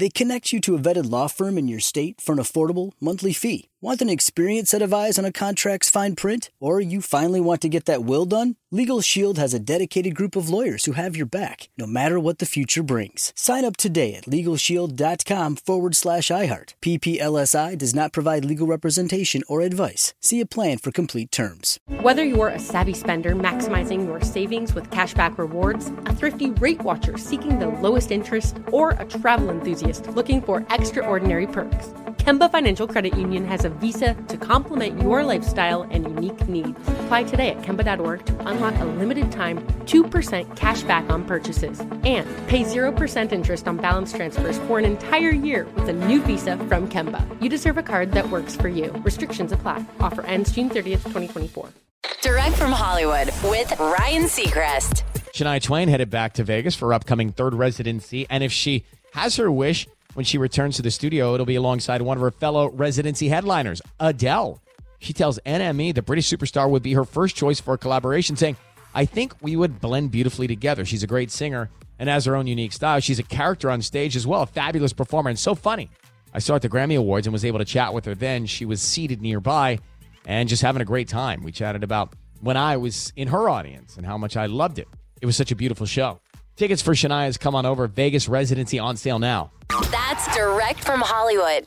They connect you to a vetted law firm in your state for an affordable monthly fee. Want an experienced set of eyes on a contract's fine print? Or you finally want to get that will done? Legal Shield has a dedicated group of lawyers who have your back, no matter what the future brings. Sign up today at LegalShield.com forward slash iHeart. PPLSI does not provide legal representation or advice. See a plan for complete terms. Whether you're a savvy spender maximizing your savings with cashback rewards, a thrifty rate watcher seeking the lowest interest, or a travel enthusiast looking for extraordinary perks, Kemba Financial Credit Union has a visa to complement your lifestyle and unique needs. Apply today at Kemba.org to unlock a limited time 2% cash back on purchases and pay 0% interest on balance transfers for an entire year with a new visa from Kemba. You deserve a card that works for you. Restrictions apply. Offer ends June 30th, 2024. Direct from Hollywood with Ryan Seacrest. Shania Twain headed back to Vegas for her upcoming third residency. And if she has her wish when she returns to the studio, it'll be alongside one of her fellow residency headliners, Adele. She tells NME the British superstar would be her first choice for a collaboration, saying, I think we would blend beautifully together. She's a great singer and has her own unique style. She's a character on stage as well, a fabulous performer, and so funny. I saw at the Grammy Awards and was able to chat with her then. She was seated nearby and just having a great time. We chatted about when I was in her audience and how much I loved it. It was such a beautiful show. Tickets for Shania's Come On Over Vegas residency on sale now. That's direct from Hollywood.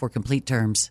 for complete terms.